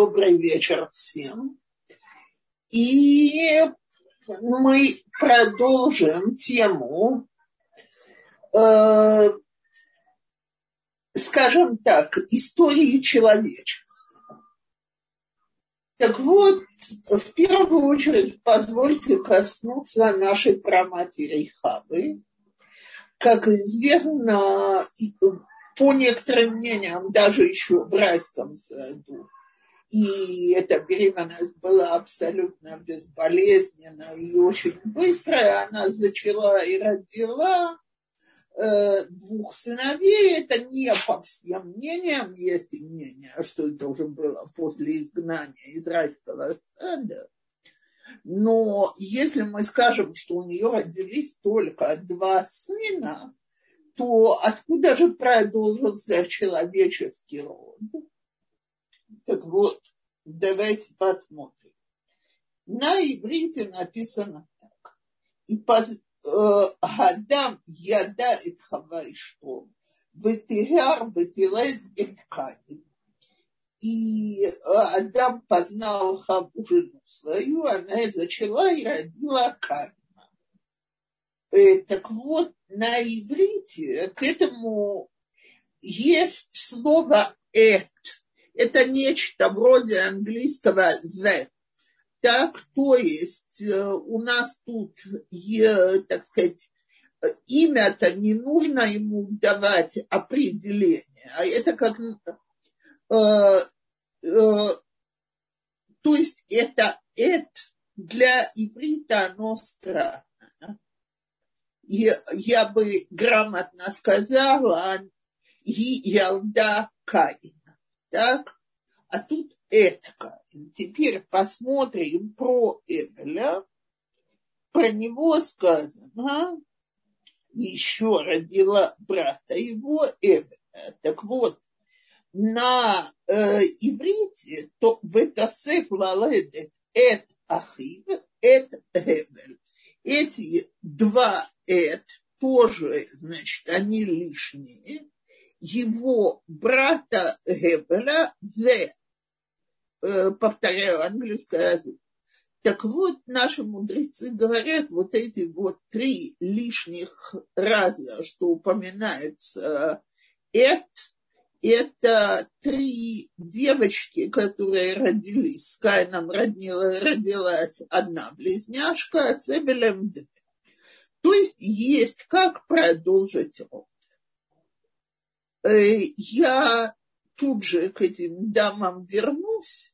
добрый вечер всем. И мы продолжим тему, э, скажем так, истории человечества. Так вот, в первую очередь позвольте коснуться нашей праматери Хавы. Как известно, по некоторым мнениям, даже еще в райском саду. И эта беременность была абсолютно безболезненная и очень быстрая. Она зачала и родила э, двух сыновей. Это не по всем мнениям. Есть мнение, что это уже было после изгнания из райского сада. Но если мы скажем, что у нее родились только два сына, то откуда же продолжился человеческий род? Так вот, давайте посмотрим. На иврите написано так. И э, Адам яда и хава и что? Ветигар ветилет и. И Адам познал Хаву жену свою, она зачала и родила Каина. Э, так вот, на иврите к этому есть слово «эт». Это нечто вроде английского «that». Так, то есть э, у нас тут, так сказать, имя-то не нужно ему давать определение, а это как... Э, э, то есть это «эт» для иврита оно странно я бы грамотно сказала, и ялда Каина. Так? А тут Каин. Теперь посмотрим про Эвеля. Про него сказано, еще родила брата его Эвеля. Так вот, на э, иврите то в это сеф лаледет эт ахив, эт Эвель эти два эт тоже, значит, они лишние. Его брата Гебеля the, э, повторяю, английский язык. Так вот, наши мудрецы говорят, вот эти вот три лишних раза, что упоминается эт, это три девочки, которые родились. С Каином родила, родилась одна близняшка, а с Эбелем. То есть есть как продолжить род. Э, я тут же к этим дамам вернусь,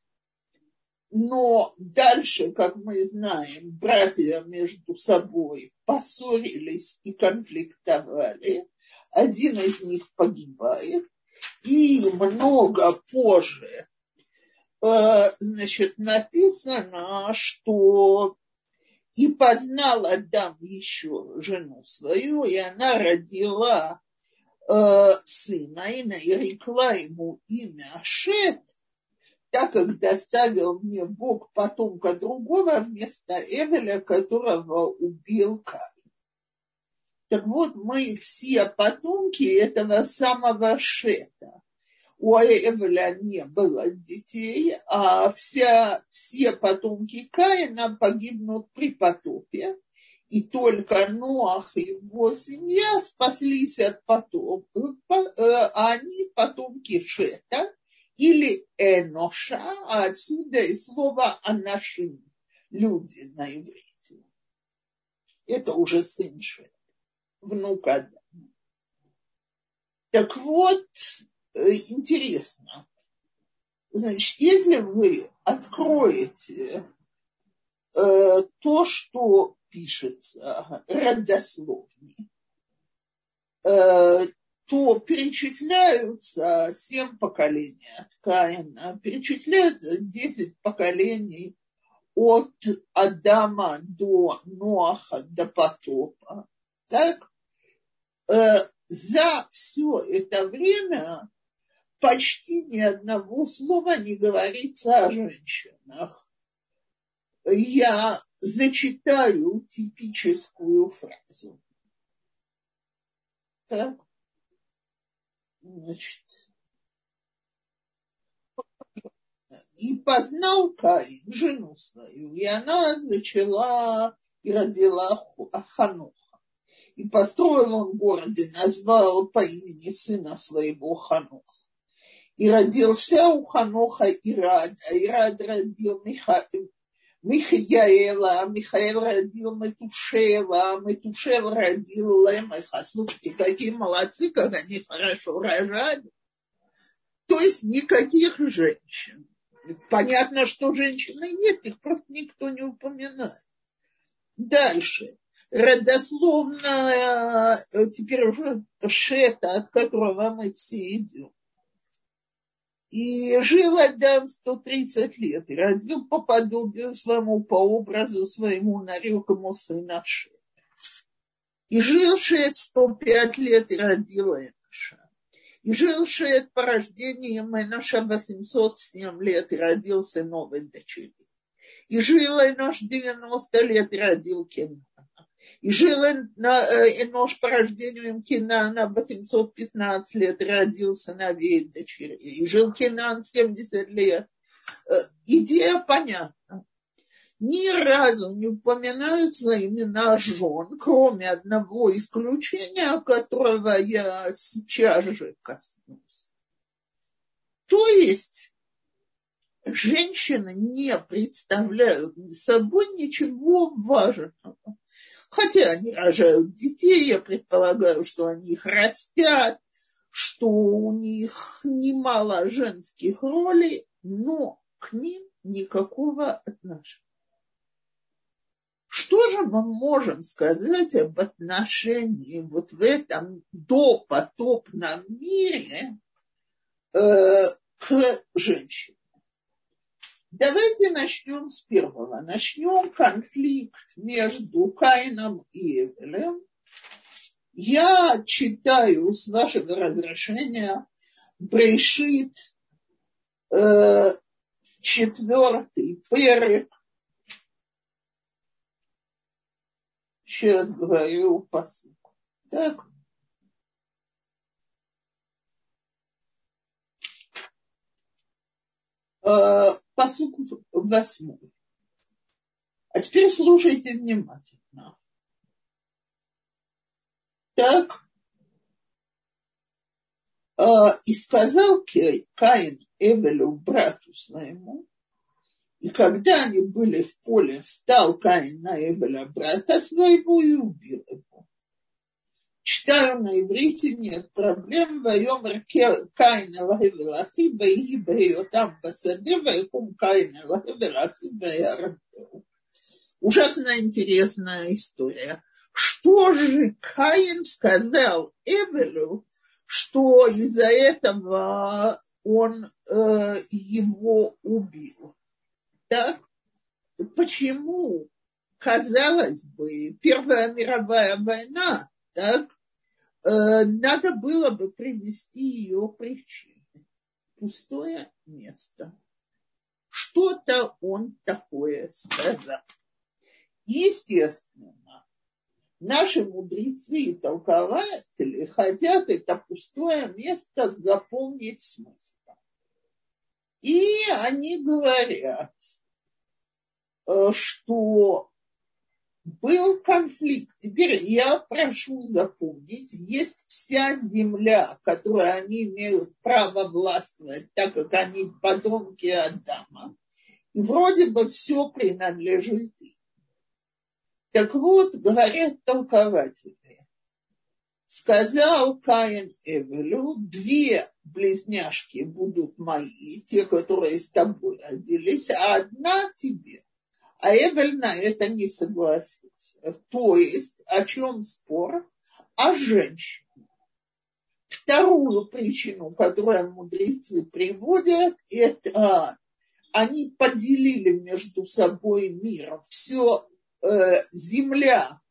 но дальше, как мы знаем, братья между собой поссорились и конфликтовали. Один из них погибает, и много позже э, значит, написано, что и познал Адам еще жену свою, и она родила э, сына, и нарекла ему имя Шет, так как доставил мне Бог потомка другого вместо Эвеля, которого убил Каин. Так вот, мы все потомки этого самого Шета. У Эвеля не было детей, а вся, все потомки Каина погибнут при потопе. И только Ноах и его семья спаслись от потопа, а они потомки Шета или Эноша, а отсюда и слово Анашим, люди на иврите. Это уже сын Шета внук Адама. Так вот, э, интересно. Значит, если вы откроете то, что пишется родословнее, э, то перечисляются семь поколений от Каина, перечисляются десять поколений от Адама до Ноаха до потопа. Так? Э, за все это время почти ни одного слова не говорится о женщинах. Я зачитаю типическую фразу. Так? Значит, И познал Каин жену свою, и она зачала и родила Хануха. И построил он город и назвал по имени сына своего Хануха. И родился у Ханоха Ирад, а Ирад родил Миха... Михаила, Михаил родил Метушева, Метушев родил Лемеха. Слушайте, какие молодцы, как они хорошо рожали. То есть никаких женщин. Понятно, что женщины есть, их просто никто не упоминает. Дальше. Родословно, э, теперь уже Шета, от которого мы все идем. И жил Адам 130 лет, и родил по подобию своему, по образу своему, нарек ему сына Шет. И жил Шет 105 лет, и родил Эноша. И жил Шет по рождению Эноша 807 лет, и родился новый дочерей. И жил Энош 90 лет, и родил Кена. И жил Энош по рождению Кинана 815 лет, родился на вид дочерей. И жил Кинан 70 лет. Э, идея понятна. Ни разу не упоминаются имена жен, кроме одного исключения, которого я сейчас же коснусь. То есть женщины не представляют собой ничего важного Хотя они рожают детей, я предполагаю, что они их растят, что у них немало женских ролей, но к ним никакого отношения. Что же мы можем сказать об отношении вот в этом допотопном мире э, к женщине? Давайте начнем с первого. Начнем конфликт между Каином и Эвелем. Я читаю с вашего разрешения Брешит э, четвертый перек. Сейчас говорю посылку. Так. Э, посуку восьмой. А теперь слушайте внимательно. Так. Э, и сказал Каин Эвелю, брату своему, и когда они были в поле, встал Каин на Эвеля, брата своего, и убил его читаю на иврите, нет проблем. Воем Каина Лахевелахи, Баи Баио там посаде, Вайкум Каина Лахевелахи, Баярабеу. Ужасно интересная история. Что же Каин сказал Эвелю, что из-за этого он э, его убил? Так? Почему? Казалось бы, Первая мировая война, так, Э, надо было бы привести ее причины. Пустое место. Что-то он такое сказал. Естественно, наши мудрецы и толкователи хотят это пустое место заполнить смыслом. И они говорят, э, что был конфликт. Теперь я прошу запомнить, есть вся земля, которую они имеют право властвовать, так как они потомки Адама. И вроде бы все принадлежит им. Так вот, говорят толкователи, сказал Каин Эвелю, две близняшки будут мои, те, которые с тобой родились, а одна тебе. А Эвель на это не согласился. То есть, о чем спор? О женщине. Вторую причину, которую мудрецы приводят, это они поделили между собой мир. Все э, земля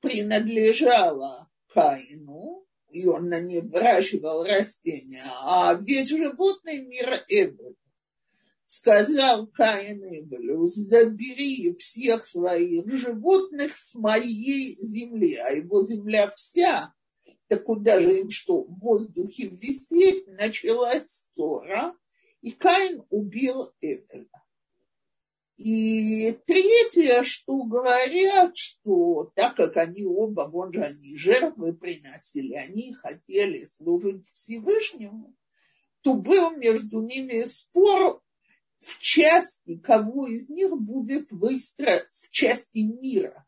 принадлежала Каину, и он на ней выращивал растения, а весь животный мир Эвель сказал Каин Ивелю, забери всех своих животных с моей земли, а его земля вся, так куда же им что, в воздухе висеть, началась ссора, И Каин убил Эвеля. И третье, что говорят, что так как они оба, вон же они жертвы приносили, они хотели служить Всевышнему, то был между ними спор в части, кого из них будет выстроен, в части мира,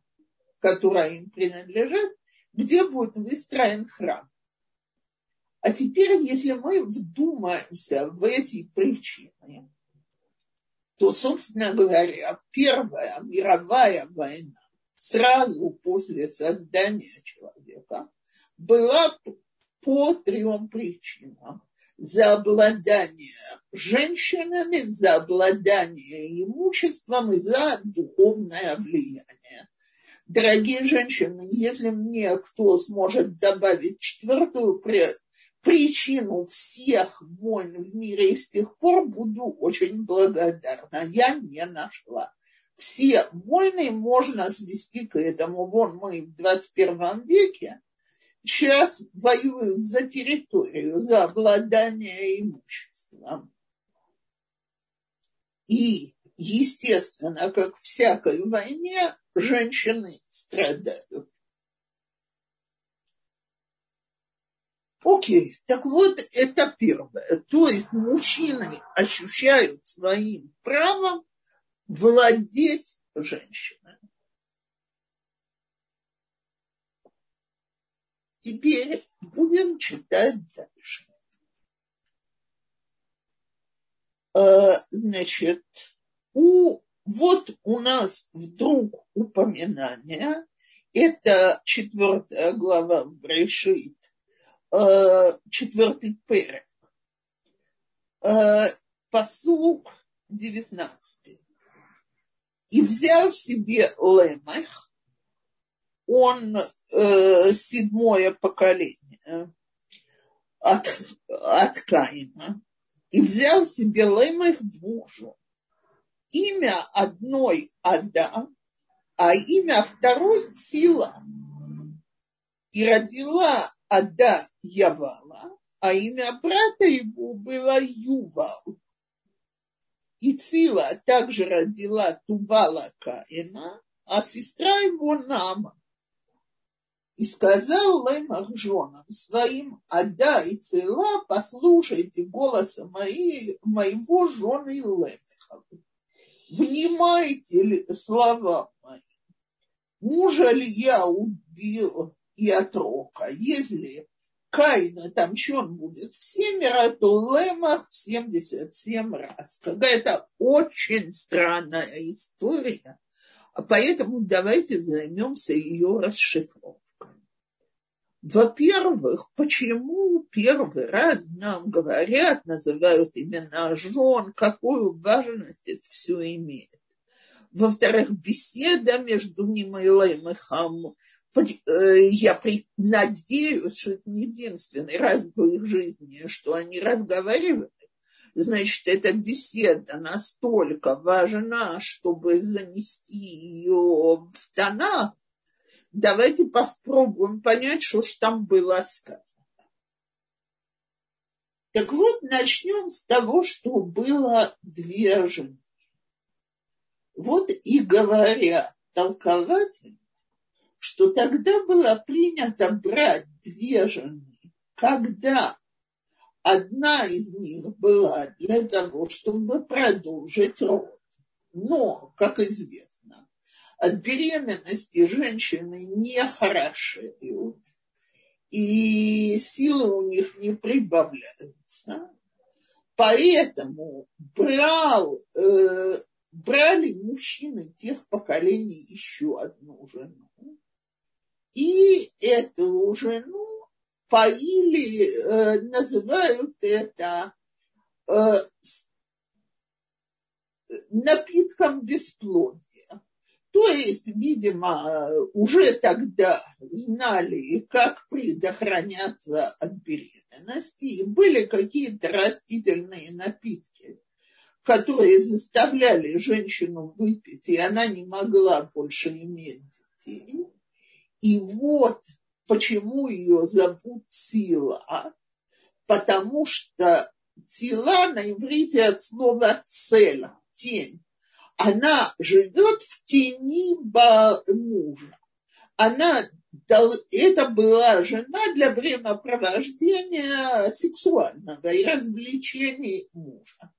которая им принадлежит, где будет выстроен храм. А теперь, если мы вдумаемся в эти причины, то, собственно говоря, Первая мировая война сразу после создания человека была по трем причинам. За обладание женщинами, за обладание имуществом и за духовное влияние. Дорогие женщины, если мне кто сможет добавить четвертую причину всех войн в мире и с тех пор буду очень благодарна. Я не нашла. Все войны можно свести к этому. Вон мы в 21 веке сейчас воюют за территорию, за обладание имуществом. И, естественно, как в всякой войне, женщины страдают. Окей, так вот это первое. То есть мужчины ощущают своим правом владеть женщиной. Теперь будем читать дальше. А, значит, у, вот у нас вдруг упоминание, это четвертая глава в Брешит, Э, четвертый перек. Э, посук девятнадцатый. И взял себе Лемех, он э, седьмое поколение от, от Каина, и взял себе Лемех двух жен. Имя одной Ада, а имя второй Сила. И родила Ада Явала, а имя брата его было Ювал. И Цила также родила Тувала Каина, а сестра его Нама. И сказал Лемах женам своим, Ада и Цила, послушайте голоса моей, моего жены Лемеха. Внимайте слова мои. Мужа ли я убил и от рока. Если Каин отомщен будет в семеро, то Лемах в 77 раз. Какая-то очень странная история. А поэтому давайте займемся ее расшифровкой. Во-первых, почему первый раз нам говорят, называют имена жен, какую важность это все имеет. Во-вторых, беседа между ним и Лемехом Э, я надеюсь, что это не единственный раз в их жизни, что они разговаривали. Значит, эта беседа настолько важна, чтобы занести ее в тонах. Давайте попробуем понять, что же там было сказано. Так вот, начнем с того, что было две жены. Вот и говорят толкователи, что тогда было принято брать две жены, когда одна из них была для того, чтобы продолжить род. Но, как известно, от беременности женщины не хорошеют, и силы у них не прибавляются. Поэтому брал, э, брали мужчины тех поколений еще одну жену и эту жену поили, э, называют это э, напитком бесплодия. То есть, видимо, уже тогда знали, как предохраняться от беременности, и были какие-то растительные напитки, которые заставляли женщину выпить, и она не могла больше иметь детей. И вот почему ее зовут Сила, потому что тела на иврите от слова цель, тень. Она живет в тени мужа. Она, это была жена для времяпровождения сексуального и развлечений мужа.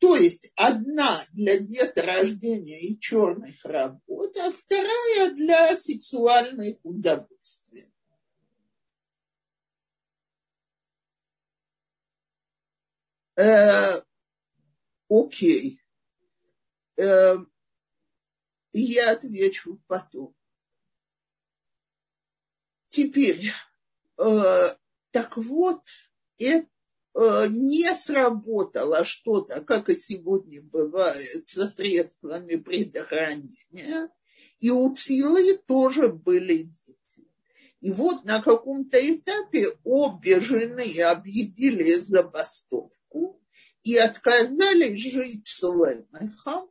То есть одна для деторождения и черных работ, а вторая для сексуальных удовольствий. Э, окей. Э, я отвечу потом. Теперь, э, так вот, это Э, не сработало что-то, как и сегодня бывает, со средствами предохранения, и у Цилы тоже были дети. И вот на каком-то этапе обе жены объявили забастовку и отказались жить с Лемехом,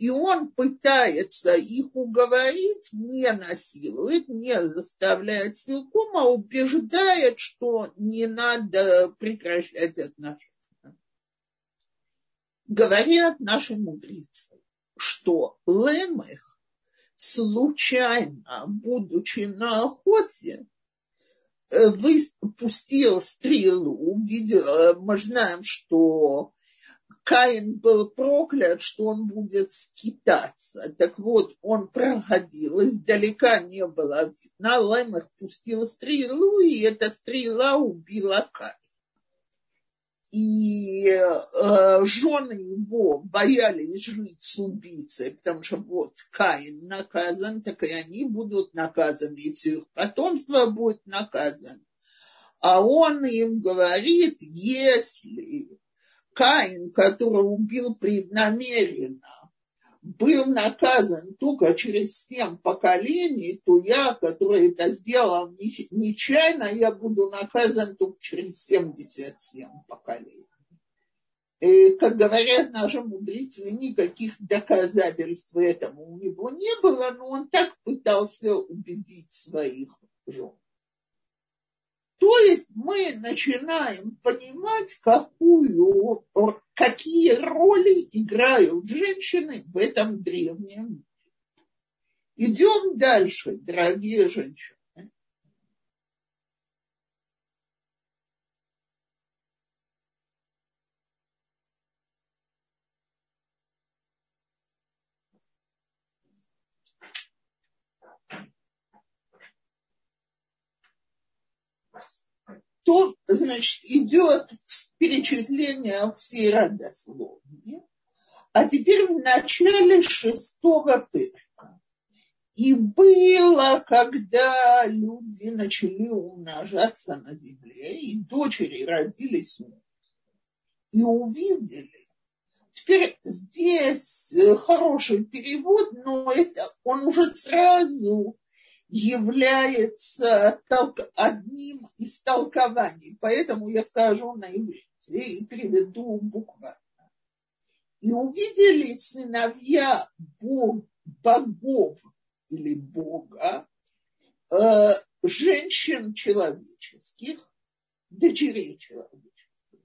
и он пытается их уговорить, не насилует, не заставляет силком, а убеждает, что не надо прекращать отношения. Говорят наши мудрецы, что Лемех случайно, будучи на охоте, э, выпустил стрелу, увидел, мы знаем, что Каин был проклят, что он будет скитаться. Так вот, он проходил, издалека не было видно. Лемех пустил стрелу, и эта стрела убила Каина. И э, жены его боялись жить с убийцей, потому что вот Каин наказан, так и они будут наказаны, и все их потомство будет наказано. А он им говорит, если Каин, который убил преднамеренно, был наказан только через семь поколений, то я, который это сделал нечаянно, я буду наказан только через 77 поколений. И, как говорят наши мудрецы, никаких доказательств этому у него не было, но он так пытался убедить своих жен. То есть мы начинаем понимать, какую, какие роли играют женщины в этом древнем мире. Идем дальше, дорогие женщины. То, значит, идет перечисление всей родословни. А теперь в начале шестого века. И было, когда люди начали умножаться на земле, и дочери родились и увидели. Теперь здесь хороший перевод, но это он уже сразу является одним из толкований. Поэтому я скажу на иврите и переведу буквально. И увидели сыновья бог, богов или Бога, э, женщин человеческих, дочерей человеческих,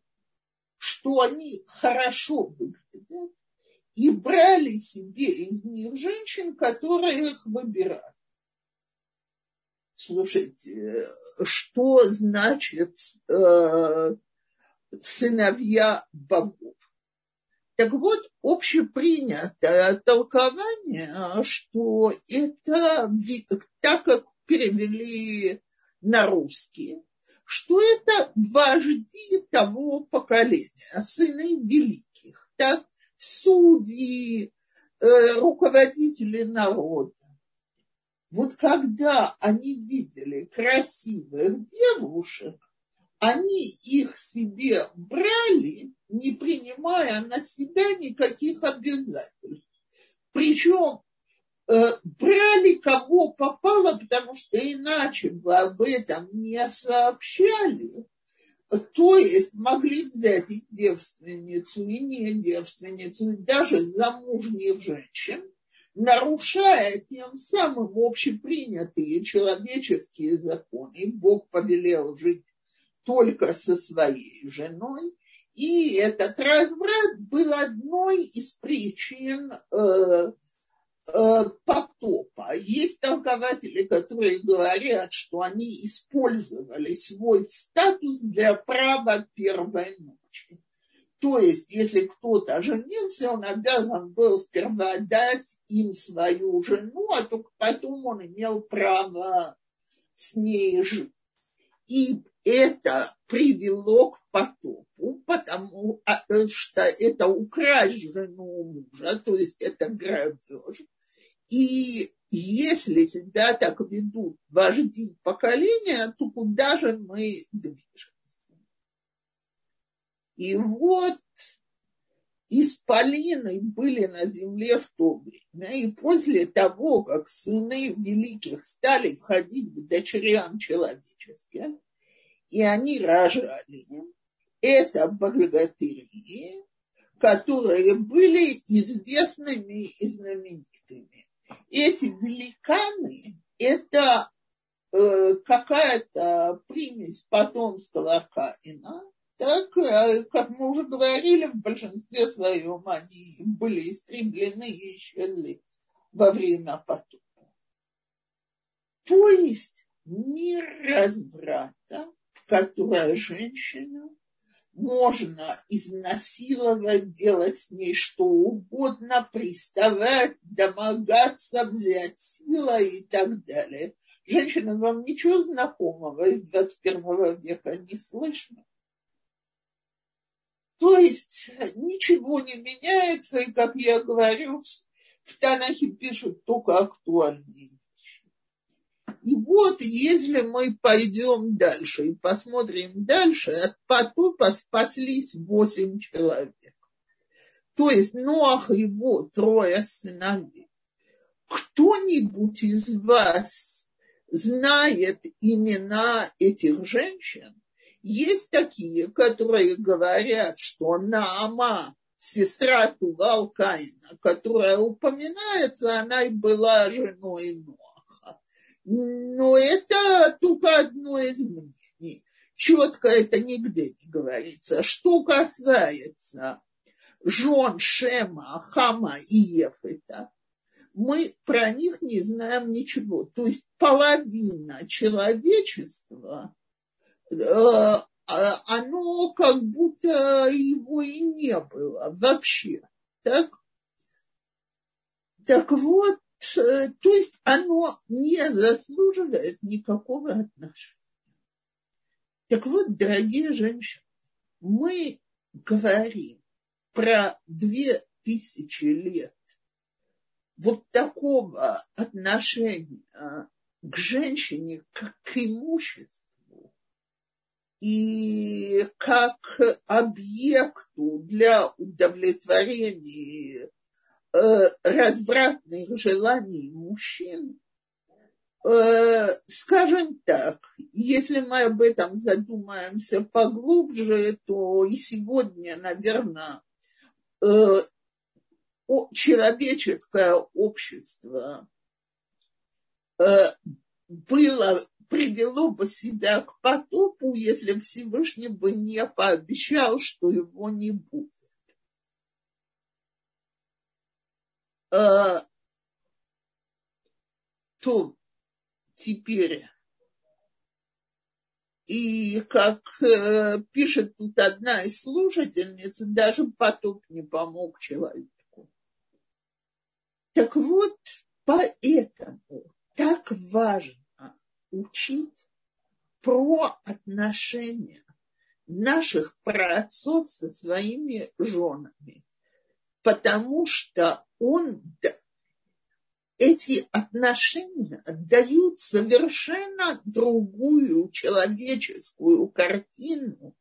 что они хорошо выглядят, и брали себе из них женщин, которые их выбирали. Слушайте, что значит э, сыновья богов? Так вот, общепринятое толкование, что это, так как перевели на русский, что это вожди того поколения, сыны великих, так, судьи, э, руководители народа. Вот когда они видели красивых девушек, они их себе брали, не принимая на себя никаких обязательств. Причем э, брали кого попало, потому что иначе бы об этом не сообщали. То есть могли взять и девственницу, и не девственницу, и даже замужних женщин, нарушая тем самым общепринятые человеческие законы. Бог повелел жить только со своей женой, И этот разврат был одной из причин э, э, потопа. Есть толкователи, которые говорят, что они использовали свой статус для права первой ночи. То есть, если кто-то женился, он обязан был сперва дать им свою жену, а только потом он имел право с ней жить. И это привело к потопу, потому а, э, что это украсть жену мужа, то есть это грабеж. И если себя так ведут вожди поколения, то куда же мы движемся? И вот исполины были на земле в то время, и после того, как сыны великих стали входить к дочерям человеческим, и они рожали, это богатыри, которые были известными и знаменитыми. Эти великаны – это э, какая-то примесь потомства Каина – так, э, как мы уже говорили, в большинстве своем они были истреблены и исчезли во время потопа. То есть мир разврата, в которой женщина можно изнасиловать, делать с ней что угодно, приставать, домогаться, взять силой и так далее. Женщина, вам ничего знакомого из 21 века не слышно? То есть ничего не меняется, и, как я говорю, в Танахе пишут только актуальные. И вот, если мы пойдем дальше и посмотрим дальше, от потопа спаслись восемь человек. То есть Ноах и его трое сыновей. Кто-нибудь из вас знает имена этих женщин? Есть такие, которые говорят, что Наама, сестра Тугал Каина, которая упоминается, она и была женой Ноаха. Но это только одно из мнений. Четко это нигде не говорится. Что касается жен Шема, Хама и Ефета, мы про них не знаем ничего. То есть половина человечества оно как будто его и не было вообще. Так, так вот, э, то есть оно не заслуживает никакого отношения. Так вот, дорогие женщины, мы говорим про две тысячи лет вот такого отношения к женщине как к имуществу, и как объекту для удовлетворения э, развратных желаний мужчин, э, скажем так, если мы об этом задумаемся поглубже, то и сегодня, наверное, э, человеческое общество было привело бы себя к потопу, если Всевышний бы не пообещал, что его не будет. А, то теперь и как э, пишет тут одна из слушательниц, даже потоп не помог человеку. Так вот, поэтому так важно учить про отношения наших праотцов со своими женами, потому что он, эти отношения дают совершенно другую человеческую картину.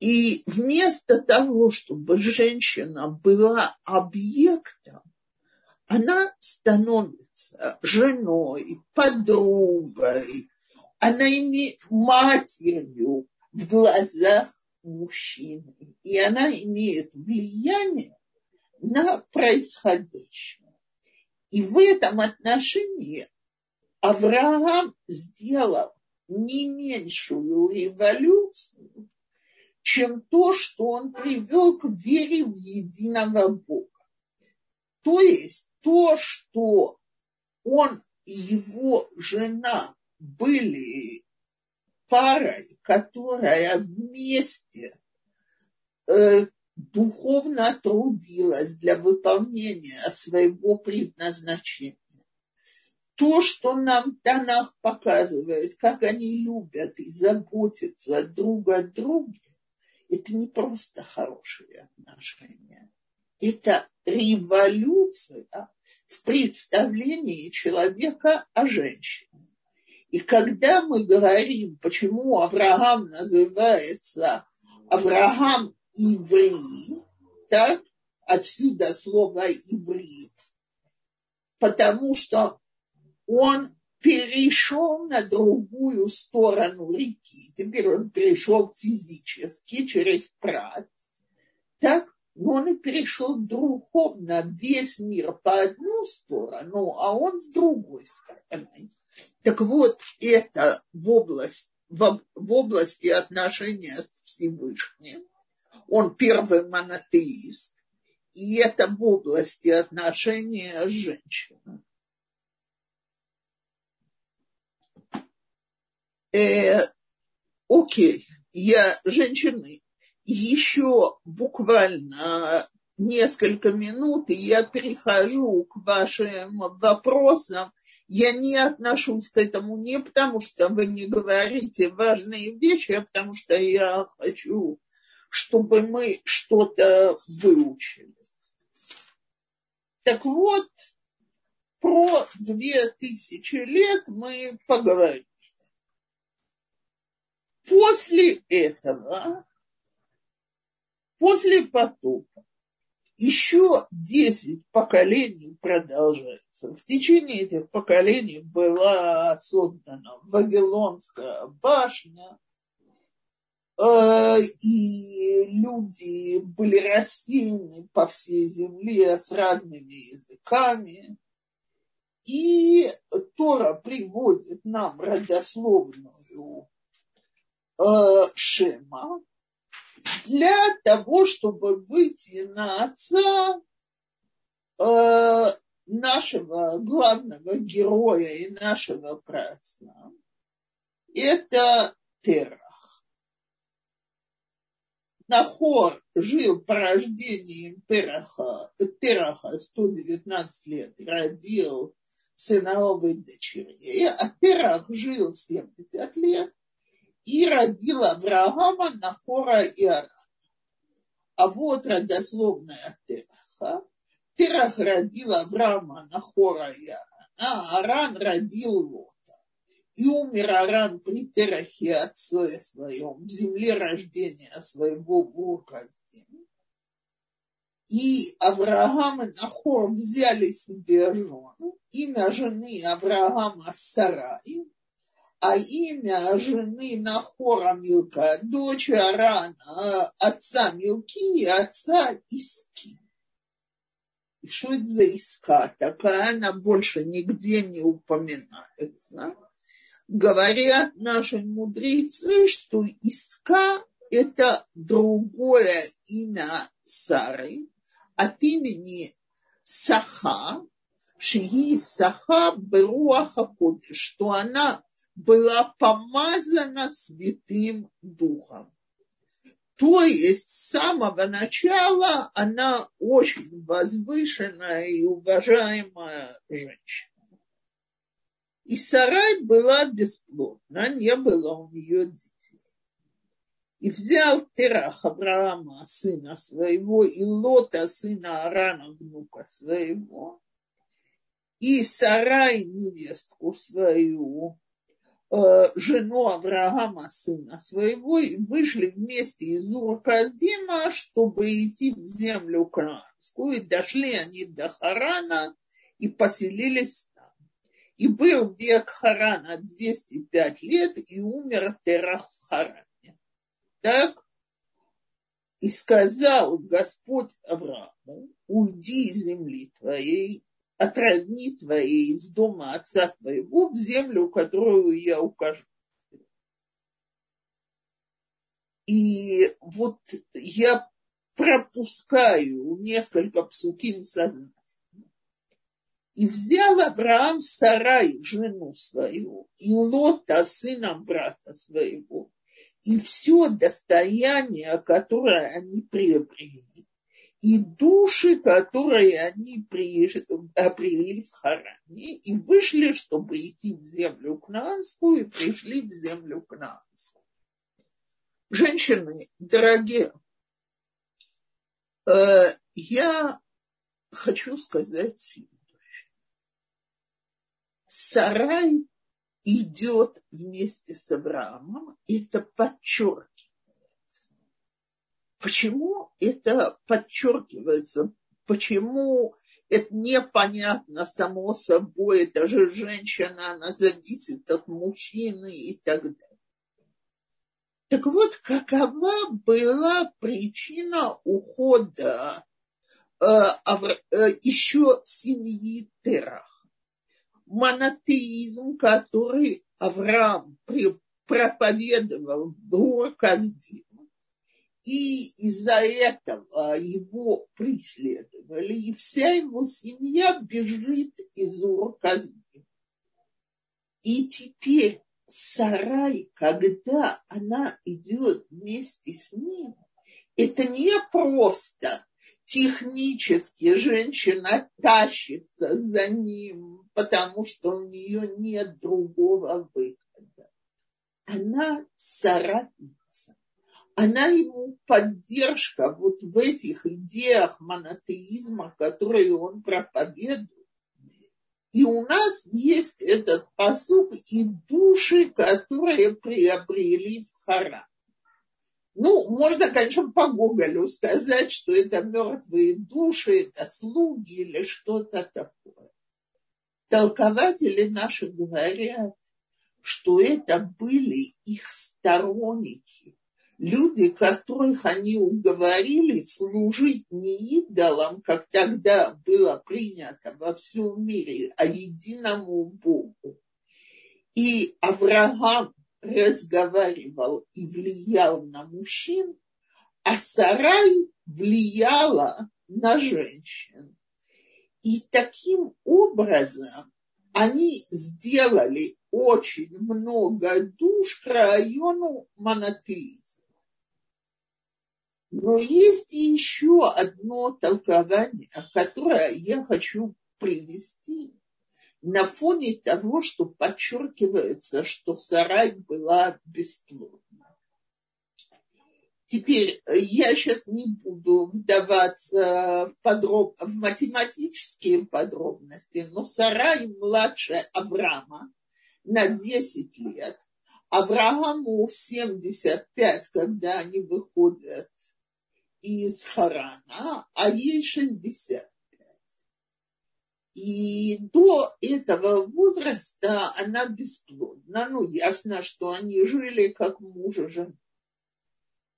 И вместо того, чтобы женщина была объектом, она становится женой, подругой, она имеет матерью в глазах мужчины, и она имеет влияние на происходящее. И в этом отношении Авраам сделал не меньшую революцию, чем то, что он привел к вере в единого Бога. То есть то, что он и его жена были парой, которая вместе э, духовно трудилась для выполнения своего предназначения. То, что нам Танах показывает, как они любят и заботятся друг о друге, это не просто хорошие отношения. Это революция в представлении человека о женщине. И когда мы говорим, почему Авраам называется Авраам иври, так, отсюда слово иврит, потому что он перешел на другую сторону реки. Теперь он перешел физически через прат. Так, но он и перешел духовно весь мир по одну сторону, а он с другой стороны. Так вот, это в, область, в, в области отношения с Всевышним. Он первый монотеист. И это в области отношения с женщиной. Э, окей, я женщины. Еще буквально несколько минут, и я перехожу к вашим вопросам. Я не отношусь к этому не потому, что вы не говорите важные вещи, а потому что я хочу, чтобы мы что-то выучили. Так вот, про две тысячи лет мы поговорим. После этого, после потопа, еще 10 поколений продолжается. В течение этих поколений была создана Вавилонская башня, э, и люди были рассеяны по всей земле с разными языками. И Тора приводит нам родословную э, Шема, для того, чтобы выйти на отца э, нашего главного героя и нашего праотца, это Терах. Нахор жил по рождению Тераха, Тераха 119 лет, родил сынов и дочерей, а Терах жил 70 лет и родила Авраама, Нахора и Арана. А вот родословная Тераха. Терах родил Авраама, Нахора и Арана, а Аран родил Лота. И умер Аран при Терахе отце своем, в земле рождения своего в Урказде. И Авраам и Нахор взяли себе жену. Имя жены Авраама Сарай, а имя жены Нахора Милка, дочь Арана, отца Милки и отца Иски. И что это за Иска? Такая она больше нигде не упоминается. Говорят наши мудрецы, что Иска – это другое имя Сары от имени Саха, Шии Саха Беруаха что она была помазана Святым Духом. То есть с самого начала она очень возвышенная и уважаемая женщина. И Сарай была бесплодна, не было у нее детей. И взял Терах Авраама, сына своего, и Лота, сына Арана, внука своего, и Сарай, невестку свою, жену Авраама, сына своего, и вышли вместе из Ур-Каздима, чтобы идти в землю Краанскую. И дошли они до Харана и поселились там. И был век Харана 205 лет, и умер Терах в Харане. Так? И сказал Господь Аврааму, уйди из земли твоей от родни твоей, из дома отца твоего, в землю, которую я укажу. И вот я пропускаю несколько псуким сознательно. И взял Авраам Сарай, жену свою, и Лота, сына брата своего, и все достояние, которое они приобрели, и души, которые они обрели в Харане, и вышли, чтобы идти в землю Кнаанскую, и пришли в землю Кнаанскую. Женщины, дорогие, э, я хочу сказать следующее. Сарай идет вместе с Авраамом, это подчеркивается. Почему это подчеркивается? Почему это непонятно само собой, это же женщина, она зависит от мужчины и так далее. Так вот, какова была причина ухода э, э, еще семьи Терах? монотеизм, который Авраам проповедовал в Урказдим, и из-за этого его преследовали, и вся его семья бежит из Урказдим. И теперь Сарай, когда она идет вместе с ним, это не просто технически женщина тащится за ним, потому что у нее нет другого выхода. Она соратница. Она ему поддержка вот в этих идеях монотеизма, которые он проповедует. И у нас есть этот посуд и души, которые приобрели в Харам. Ну, можно, конечно, по Гоголю сказать, что это мертвые души, это слуги или что-то такое. Толкователи наши говорят, что это были их сторонники, люди, которых они уговорили служить не идолам, как тогда было принято во всем мире, а единому Богу. И Авраам разговаривал и влиял на мужчин, а Сарай влияла на женщин. И таким образом они сделали очень много душ к району монотеизма. Но есть еще одно толкование, которое я хочу привести на фоне того, что подчеркивается, что Сарай была бесплодна. Теперь э, я сейчас не буду вдаваться в, подроб... в математические подробности, но Сарай младше Авраама на 10 лет. Аврааму 75, когда они выходят из Харана, а ей 60. И до этого возраста она бесплодна. Ну, ясно, что они жили как муж и жена.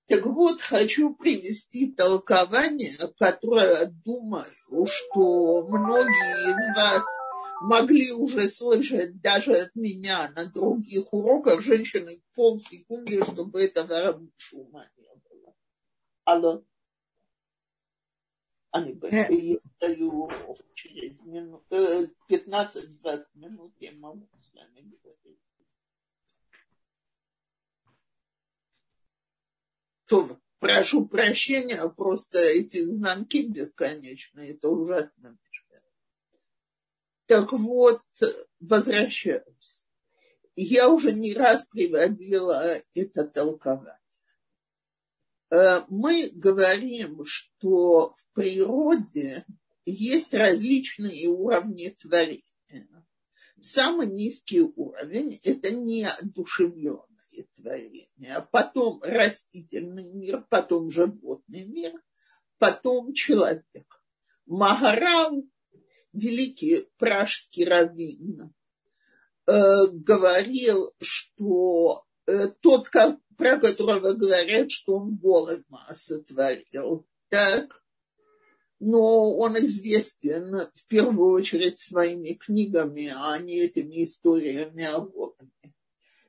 Так вот, хочу привести толкование, которое, думаю, что многие из вас могли уже слышать даже от меня на других уроках женщины полсекунды, чтобы этого шума не было. Алло. Они большие, стою через минут, 15-20 минут я могу с вами говорить. То, прошу прощения, просто эти звонки бесконечные, это ужасно мешает. Так вот, возвращаюсь. Я уже не раз приводила это толкование. Э, мы говорим, что в природе есть различные уровни творения. Самый низкий уровень – это неодушевленное творение, потом растительный мир, потом животный мир, потом человек. Магарал, великий пражский раввин, э, говорил, что э, тот, про которого говорят, что он Голодма сотворил. Так? Но он известен в первую очередь своими книгами, а не этими историями о Голоде.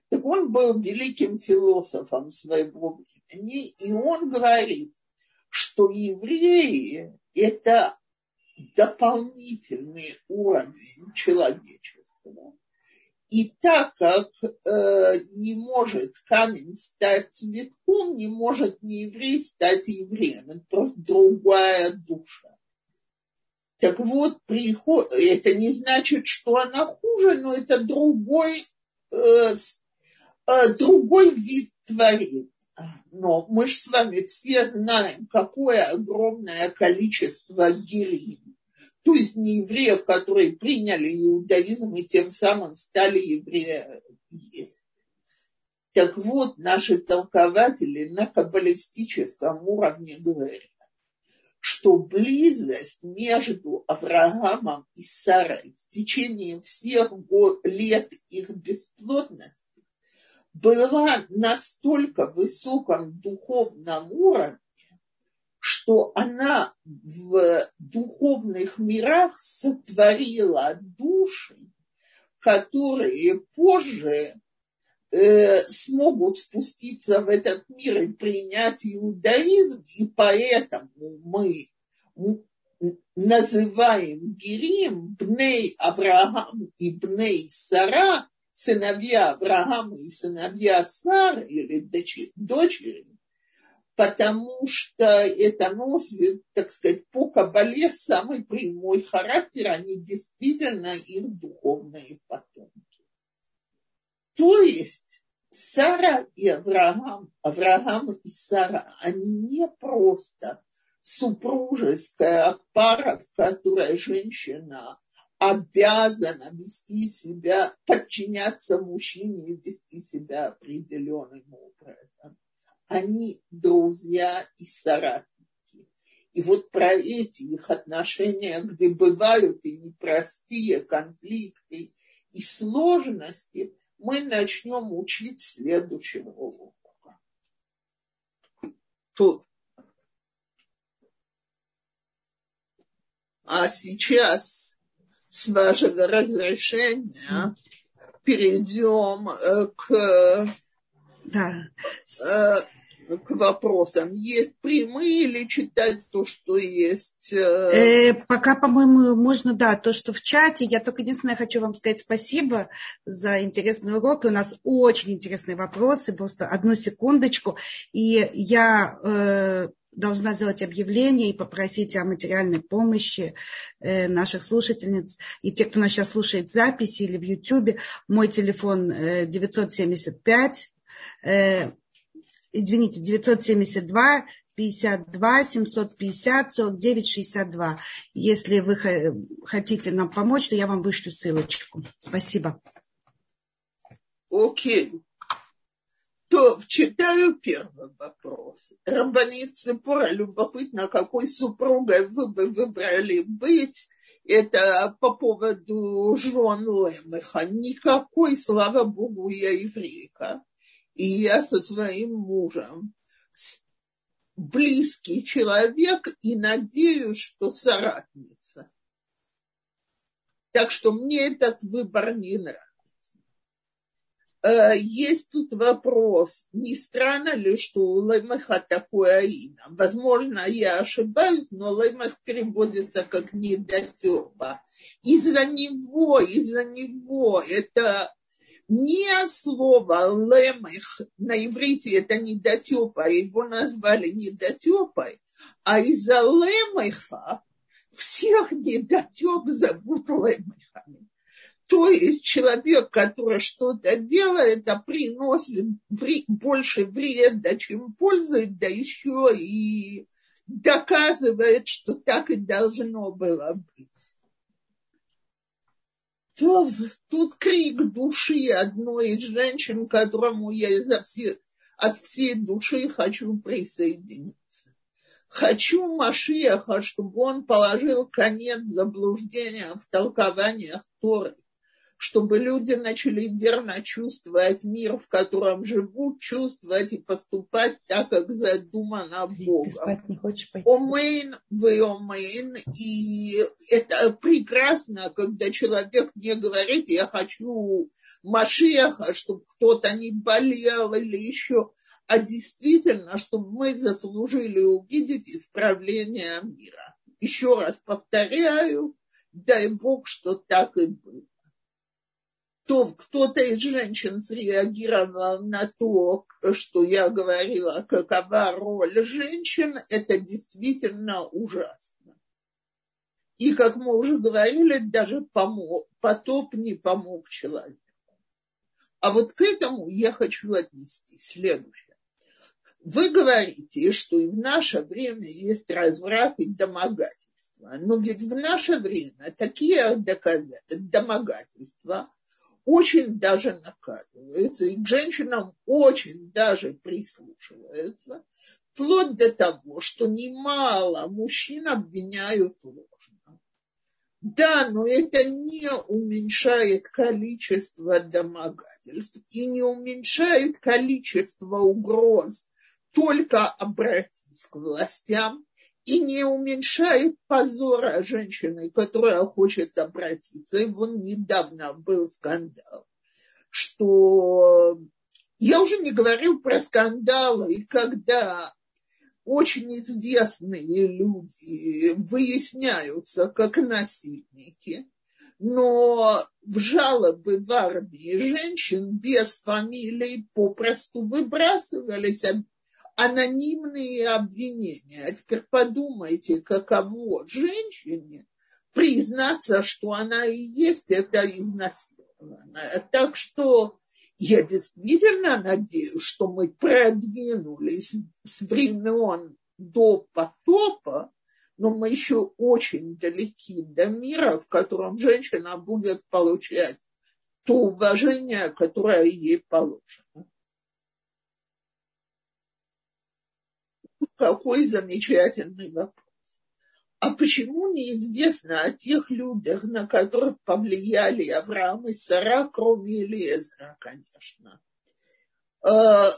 Так он был великим философом своего времени, и он говорит, что евреи – это дополнительный уровень человечества. И так как э, не может камень стать цветком, не может не еврей стать евреем. Это просто другая душа. Так вот, приход... это не значит, что она хуже, но это другой, э, э, другой вид творения. Но мы же с вами все знаем, какое огромное количество гирим, то есть не евреев, которые приняли иудаизм и тем самым стали евреями. Так вот, наши толкователи на каббалистическом уровне говорят, что близость между Авраамом и Сарой в течение всех лет их бесплодности была настолько высоком духовном уровне, что она в духовных мирах сотворила души, которые позже э, смогут спуститься в этот мир и принять иудаизм, и поэтому мы называем Герим Бней Авраам и Бней Сара, сыновья Авраама и сыновья Сары или дочери, потому что это носит, так сказать, по Кабале самый прямой характер, они действительно их духовные потомки. То есть Сара и Авраам, Авраам и Сара, они не просто супружеская пара, в которой женщина обязана вести себя, подчиняться мужчине и вести себя определенным образом. Они друзья и соратники. И вот про эти их отношения, где бывают и непростые конфликты и сложности – мы начнем учить следующего урока. Тут. А сейчас, с вашего разрешения, перейдем э, к да. Э, к вопросам. Есть прямые или читать то, что есть? Э, пока, по-моему, можно, да, то, что в чате. Я только единственное хочу вам сказать спасибо за интересный урок. И у нас очень интересные вопросы. Просто одну секундочку. И я э, должна сделать объявление и попросить о материальной помощи э, наших слушательниц. И те, кто нас сейчас слушает записи или в YouTube, мой телефон э, 975 извините, 972 52 750 49 62. Если вы хотите нам помочь, то я вам вышлю ссылочку. Спасибо. Окей. Okay. То читаю первый вопрос. Рабанит Цепора, любопытно, какой супругой вы бы выбрали быть. Это по поводу жен Лемеха. Никакой, слава Богу, я еврейка и я со своим мужем близкий человек и надеюсь, что соратница. Так что мне этот выбор не нравится. Э, есть тут вопрос, не странно ли, что у Лаймеха такое имя? Возможно, я ошибаюсь, но Лаймех переводится как недотепа. Из-за него, из-за него это не слово лемех на иврите это недотепа, его назвали недотепой, а из-за лемеха всех недотеп зовут лемехами. То есть человек, который что-то делает, а приносит больше вреда, чем пользы, да еще и доказывает, что так и должно было быть то тут крик души одной из женщин, которому я изо все, от всей души хочу присоединиться. Хочу Машиаха, чтобы он положил конец заблуждениям в толкованиях Торы чтобы люди начали верно чувствовать мир, в котором живут, чувствовать и поступать так, как задумано Богом. Омейн вы омейн. И это прекрасно, когда человек не говорит, я хочу Машеха, чтобы кто-то не болел или еще. а действительно, чтобы мы заслужили увидеть исправление мира. Еще раз повторяю, дай Бог, что так и было. То кто-то из женщин среагировал на то, что я говорила, какова роль женщин, это действительно ужасно. И, как мы уже говорили, даже помог, потоп не помог человеку. А вот к этому я хочу отнести следующее. Вы говорите, что и в наше время есть разврат и домогательство. Но ведь в наше время такие домогательства очень даже наказываются, и к женщинам очень даже прислушиваются, вплоть до того, что немало мужчин обвиняют ложно. Да, но это не уменьшает количество домогательств и не уменьшает количество угроз. Только обратись к властям и не уменьшает позора женщины, которая хочет обратиться. И вон недавно был скандал, что я уже не говорю про скандалы, когда очень известные люди выясняются как насильники, но в жалобы в армии женщин без фамилий попросту выбрасывались анонимные обвинения. А теперь подумайте, каково женщине признаться, что она и есть это изнасилованная. Так что я действительно надеюсь, что мы продвинулись с времен до потопа, но мы еще очень далеки до мира, в котором женщина будет получать то уважение, которое ей положено. Какой замечательный вопрос. А почему неизвестно о тех людях, на которых повлияли Авраам и Сара, кроме Елезра, конечно? А,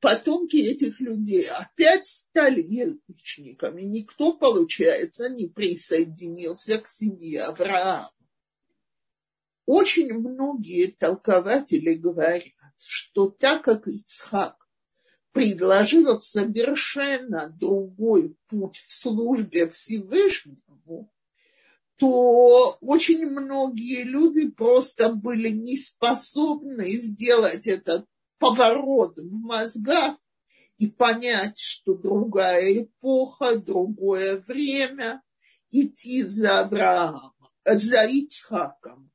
потомки этих людей опять стали язычниками. Никто, получается, не присоединился к семье Авраама. Очень многие толкователи говорят, что так как Ицхак предложил совершенно другой путь в службе Всевышнему, то очень многие люди просто были не способны сделать этот поворот в мозгах и понять, что другая эпоха, другое время, идти за Авраамом, за Ицхаком.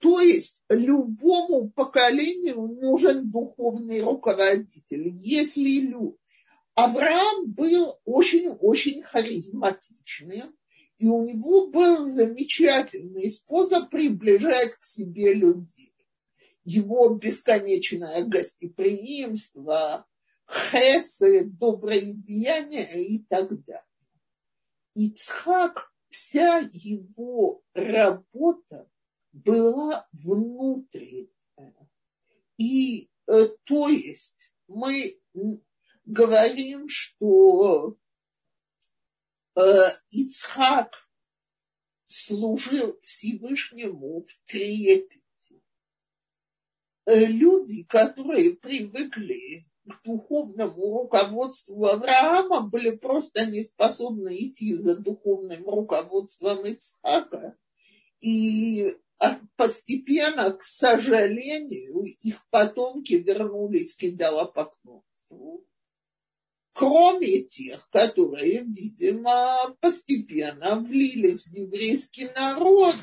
То есть любому поколению нужен духовный руководитель. Если люди... Авраам был очень-очень харизматичным, и у него был замечательный способ приближать к себе людей. Его бесконечное гостеприимство, хесы, добрые деяния и так далее. Ицхак, вся его работа была внутренняя. И э, то есть мы говорим, что э, Ицхак служил Всевышнему в трепете. Э, люди, которые привыкли к духовному руководству Авраама, были просто не способны идти за духовным руководством Ицхака. И постепенно, к сожалению, их потомки вернулись к идолопоклонству. Кроме тех, которые, видимо, постепенно влились в еврейский народ,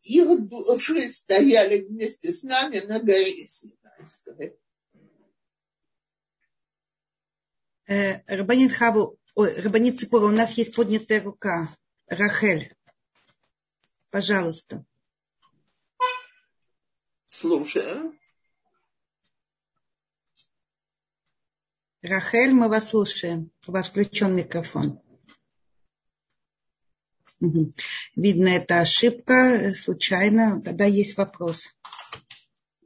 их души стояли вместе с нами на горе Синайской. Э, Рабанит Хаву, ой, Рабанит Ципура, у нас есть поднятая рука. Рахель, пожалуйста. Слушаю. Рахель, мы вас слушаем. У вас включен микрофон. Угу. Видно, это ошибка, случайно. Тогда есть вопрос.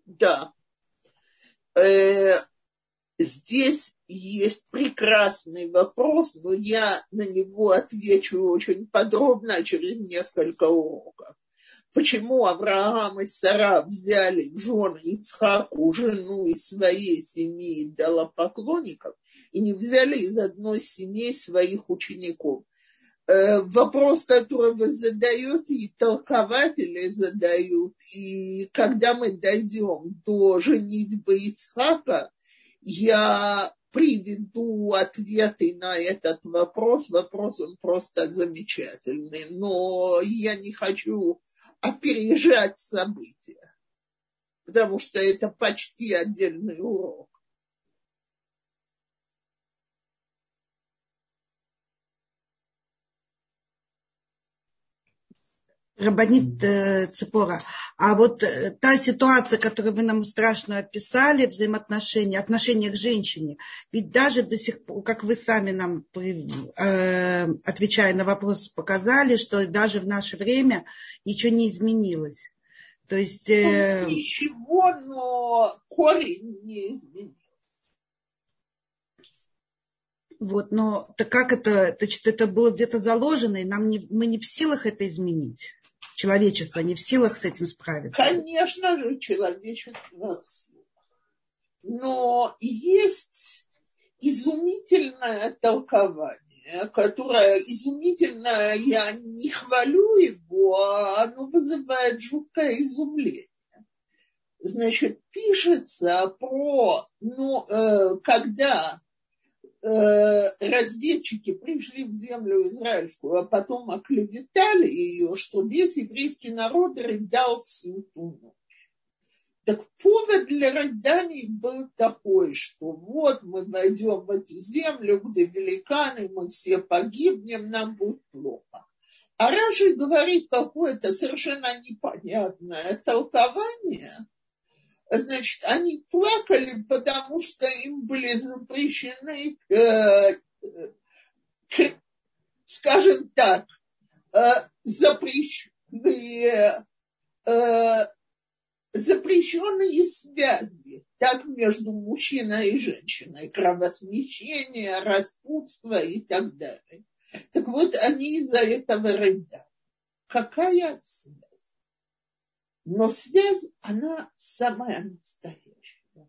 Да. Э, здесь есть прекрасный вопрос, но я на него отвечу очень подробно через несколько уроков. Почему Авраам и Сара взяли в жены Ицхаку, жену из своей семьи дала поклонников, и не взяли из одной семьи своих учеников. Э, вопрос, который вы задаете, и толкователи задают, и когда мы дойдем до женитьбы Ицхака, я приведу ответы на этот вопрос. Вопрос он просто замечательный, но я не хочу опережать события, потому что это почти отдельный урок. Рабанит э, Цепора. А вот э, та ситуация, которую вы нам страшно описали, взаимоотношения, отношения к женщине, ведь даже до сих пор, как вы сами нам, э, отвечая на вопрос, показали, что даже в наше время ничего не изменилось. То есть... Ну, ничего, но корень не изменился. Вот, но так как это, значит, это было где-то заложено, и нам не, мы не в силах это изменить человечество не в силах с этим справиться? Конечно же, человечество. Но есть изумительное толкование, которое изумительное, я не хвалю его, а оно вызывает жуткое изумление. Значит, пишется про, ну, э, когда разведчики пришли в землю израильскую, а потом оклеветали ее, что весь еврейский народ рыдал всю ту ночь. Так повод для рыданий был такой, что вот мы войдем в эту землю, где великаны, мы все погибнем, нам будет плохо. А Раши говорит какое-то совершенно непонятное толкование – значит, они плакали, потому что им были запрещены, э, э, скажем так, э, запрещенные, э, запрещенные связи, так между мужчиной и женщиной, кровосмещение, распутство и так далее. Так вот, они из-за этого рыдали. Какая связь? Но связь, она самая настоящая.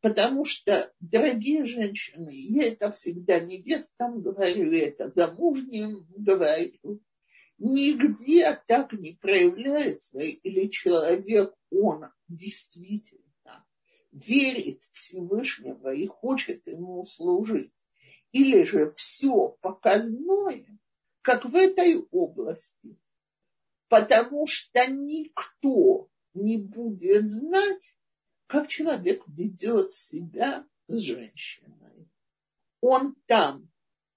Потому что, дорогие женщины, я это всегда невестам говорю, это замужним говорю, нигде так не проявляется, или человек, он действительно верит Всевышнего и хочет ему служить, или же все показное, как в этой области – потому что никто не будет знать, как человек ведет себя с женщиной. Он там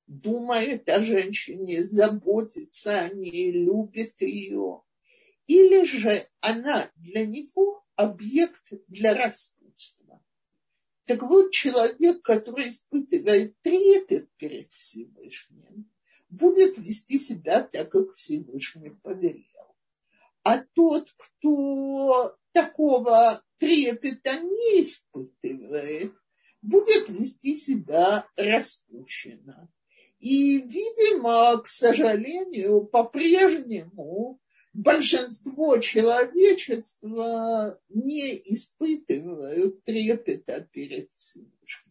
думает о женщине, заботится о ней, любит ее. Или же она для него объект для распутства. Так вот, человек, который испытывает трепет перед Всевышним, будет вести себя так, как Всевышний повелел а тот, кто такого трепета не испытывает, будет вести себя распущенно. И, видимо, к сожалению, по-прежнему большинство человечества не испытывают трепета перед Всевышним.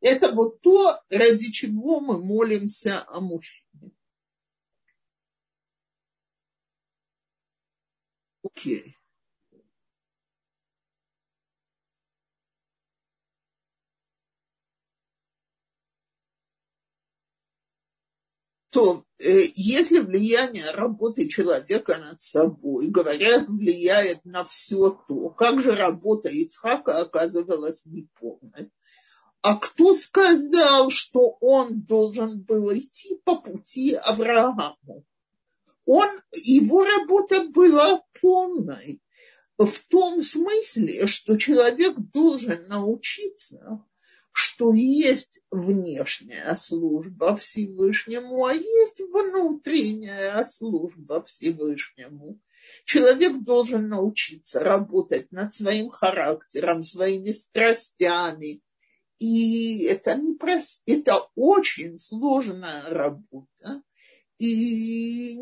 Это вот то, ради чего мы молимся о мужчине. Окей. то э, если влияние работы человека над собой, говорят, влияет на все то, как же работа Ицхака оказывалась неполной? А кто сказал, что он должен был идти по пути Аврааму? он, его работа была полной в том смысле, что человек должен научиться, что есть внешняя служба Всевышнему, а есть внутренняя служба Всевышнему. Человек должен научиться работать над своим характером, своими страстями. И это, не это очень сложная работа. И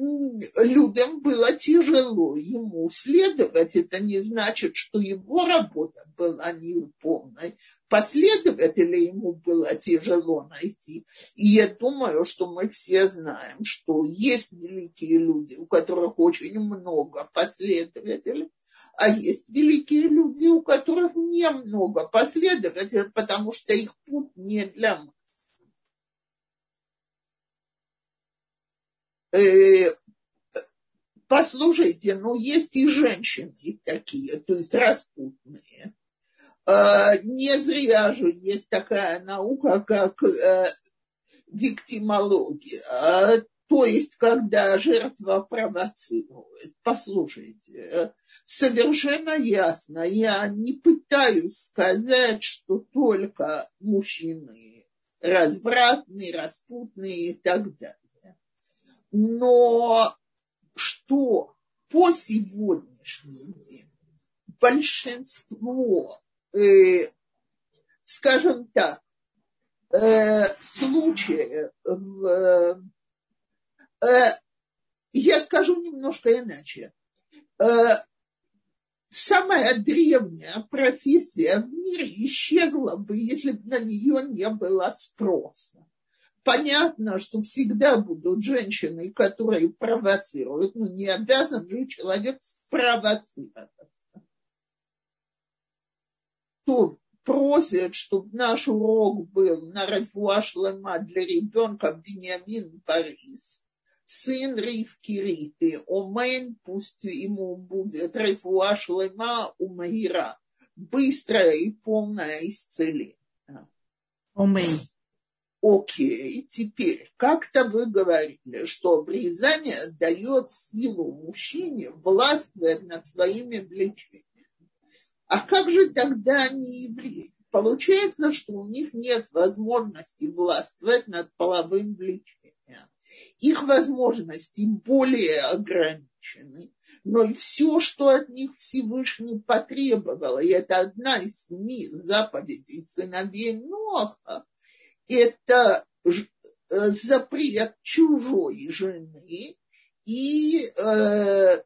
людям было тяжело ему следовать. Это не значит, что его работа была неполной. Последователей ему было тяжело найти. И я думаю, что мы все знаем, что есть великие люди, у которых очень много последователей, а есть великие люди, у которых немного последователей, потому что их путь не для нас. Э, послушайте, ну есть и женщины такие, то есть распутные. Э, не зря же есть такая наука, как э, виктимология, то есть когда жертва провоцирует. Послушайте, совершенно ясно, я не пытаюсь сказать, что только мужчины развратные, распутные и так далее. Но что по сегодняшний день большинство, э, скажем так, э, случаев, э, э, я скажу немножко иначе. Э, самая древняя профессия в мире исчезла бы, если бы на нее не было спроса понятно, что всегда будут женщины, которые провоцируют, но не обязан же человек спровоцироваться. То просят, чтобы наш урок был на Рафуа Шлема для ребенка Бениамин Борис, сын Ривки Риты, Омен, пусть ему будет Рафуа Шлема Умаира, быстрое и полное исцеление. Омен. Окей, теперь, как-то вы говорили, что обрезание дает силу мужчине властвовать над своими влечениями. А как же тогда они евреи? Получается, что у них нет возможности властвовать над половым влечением. Их возможности более ограничены, но и все, что от них Всевышний потребовал, и это одна из семи заповедей сыновей Ноха, это э, запрет чужой жены и э,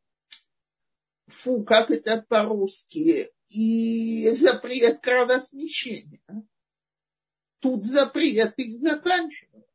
фу, как это по-русски, и запрет кровосмещения. Тут запрет их заканчивается.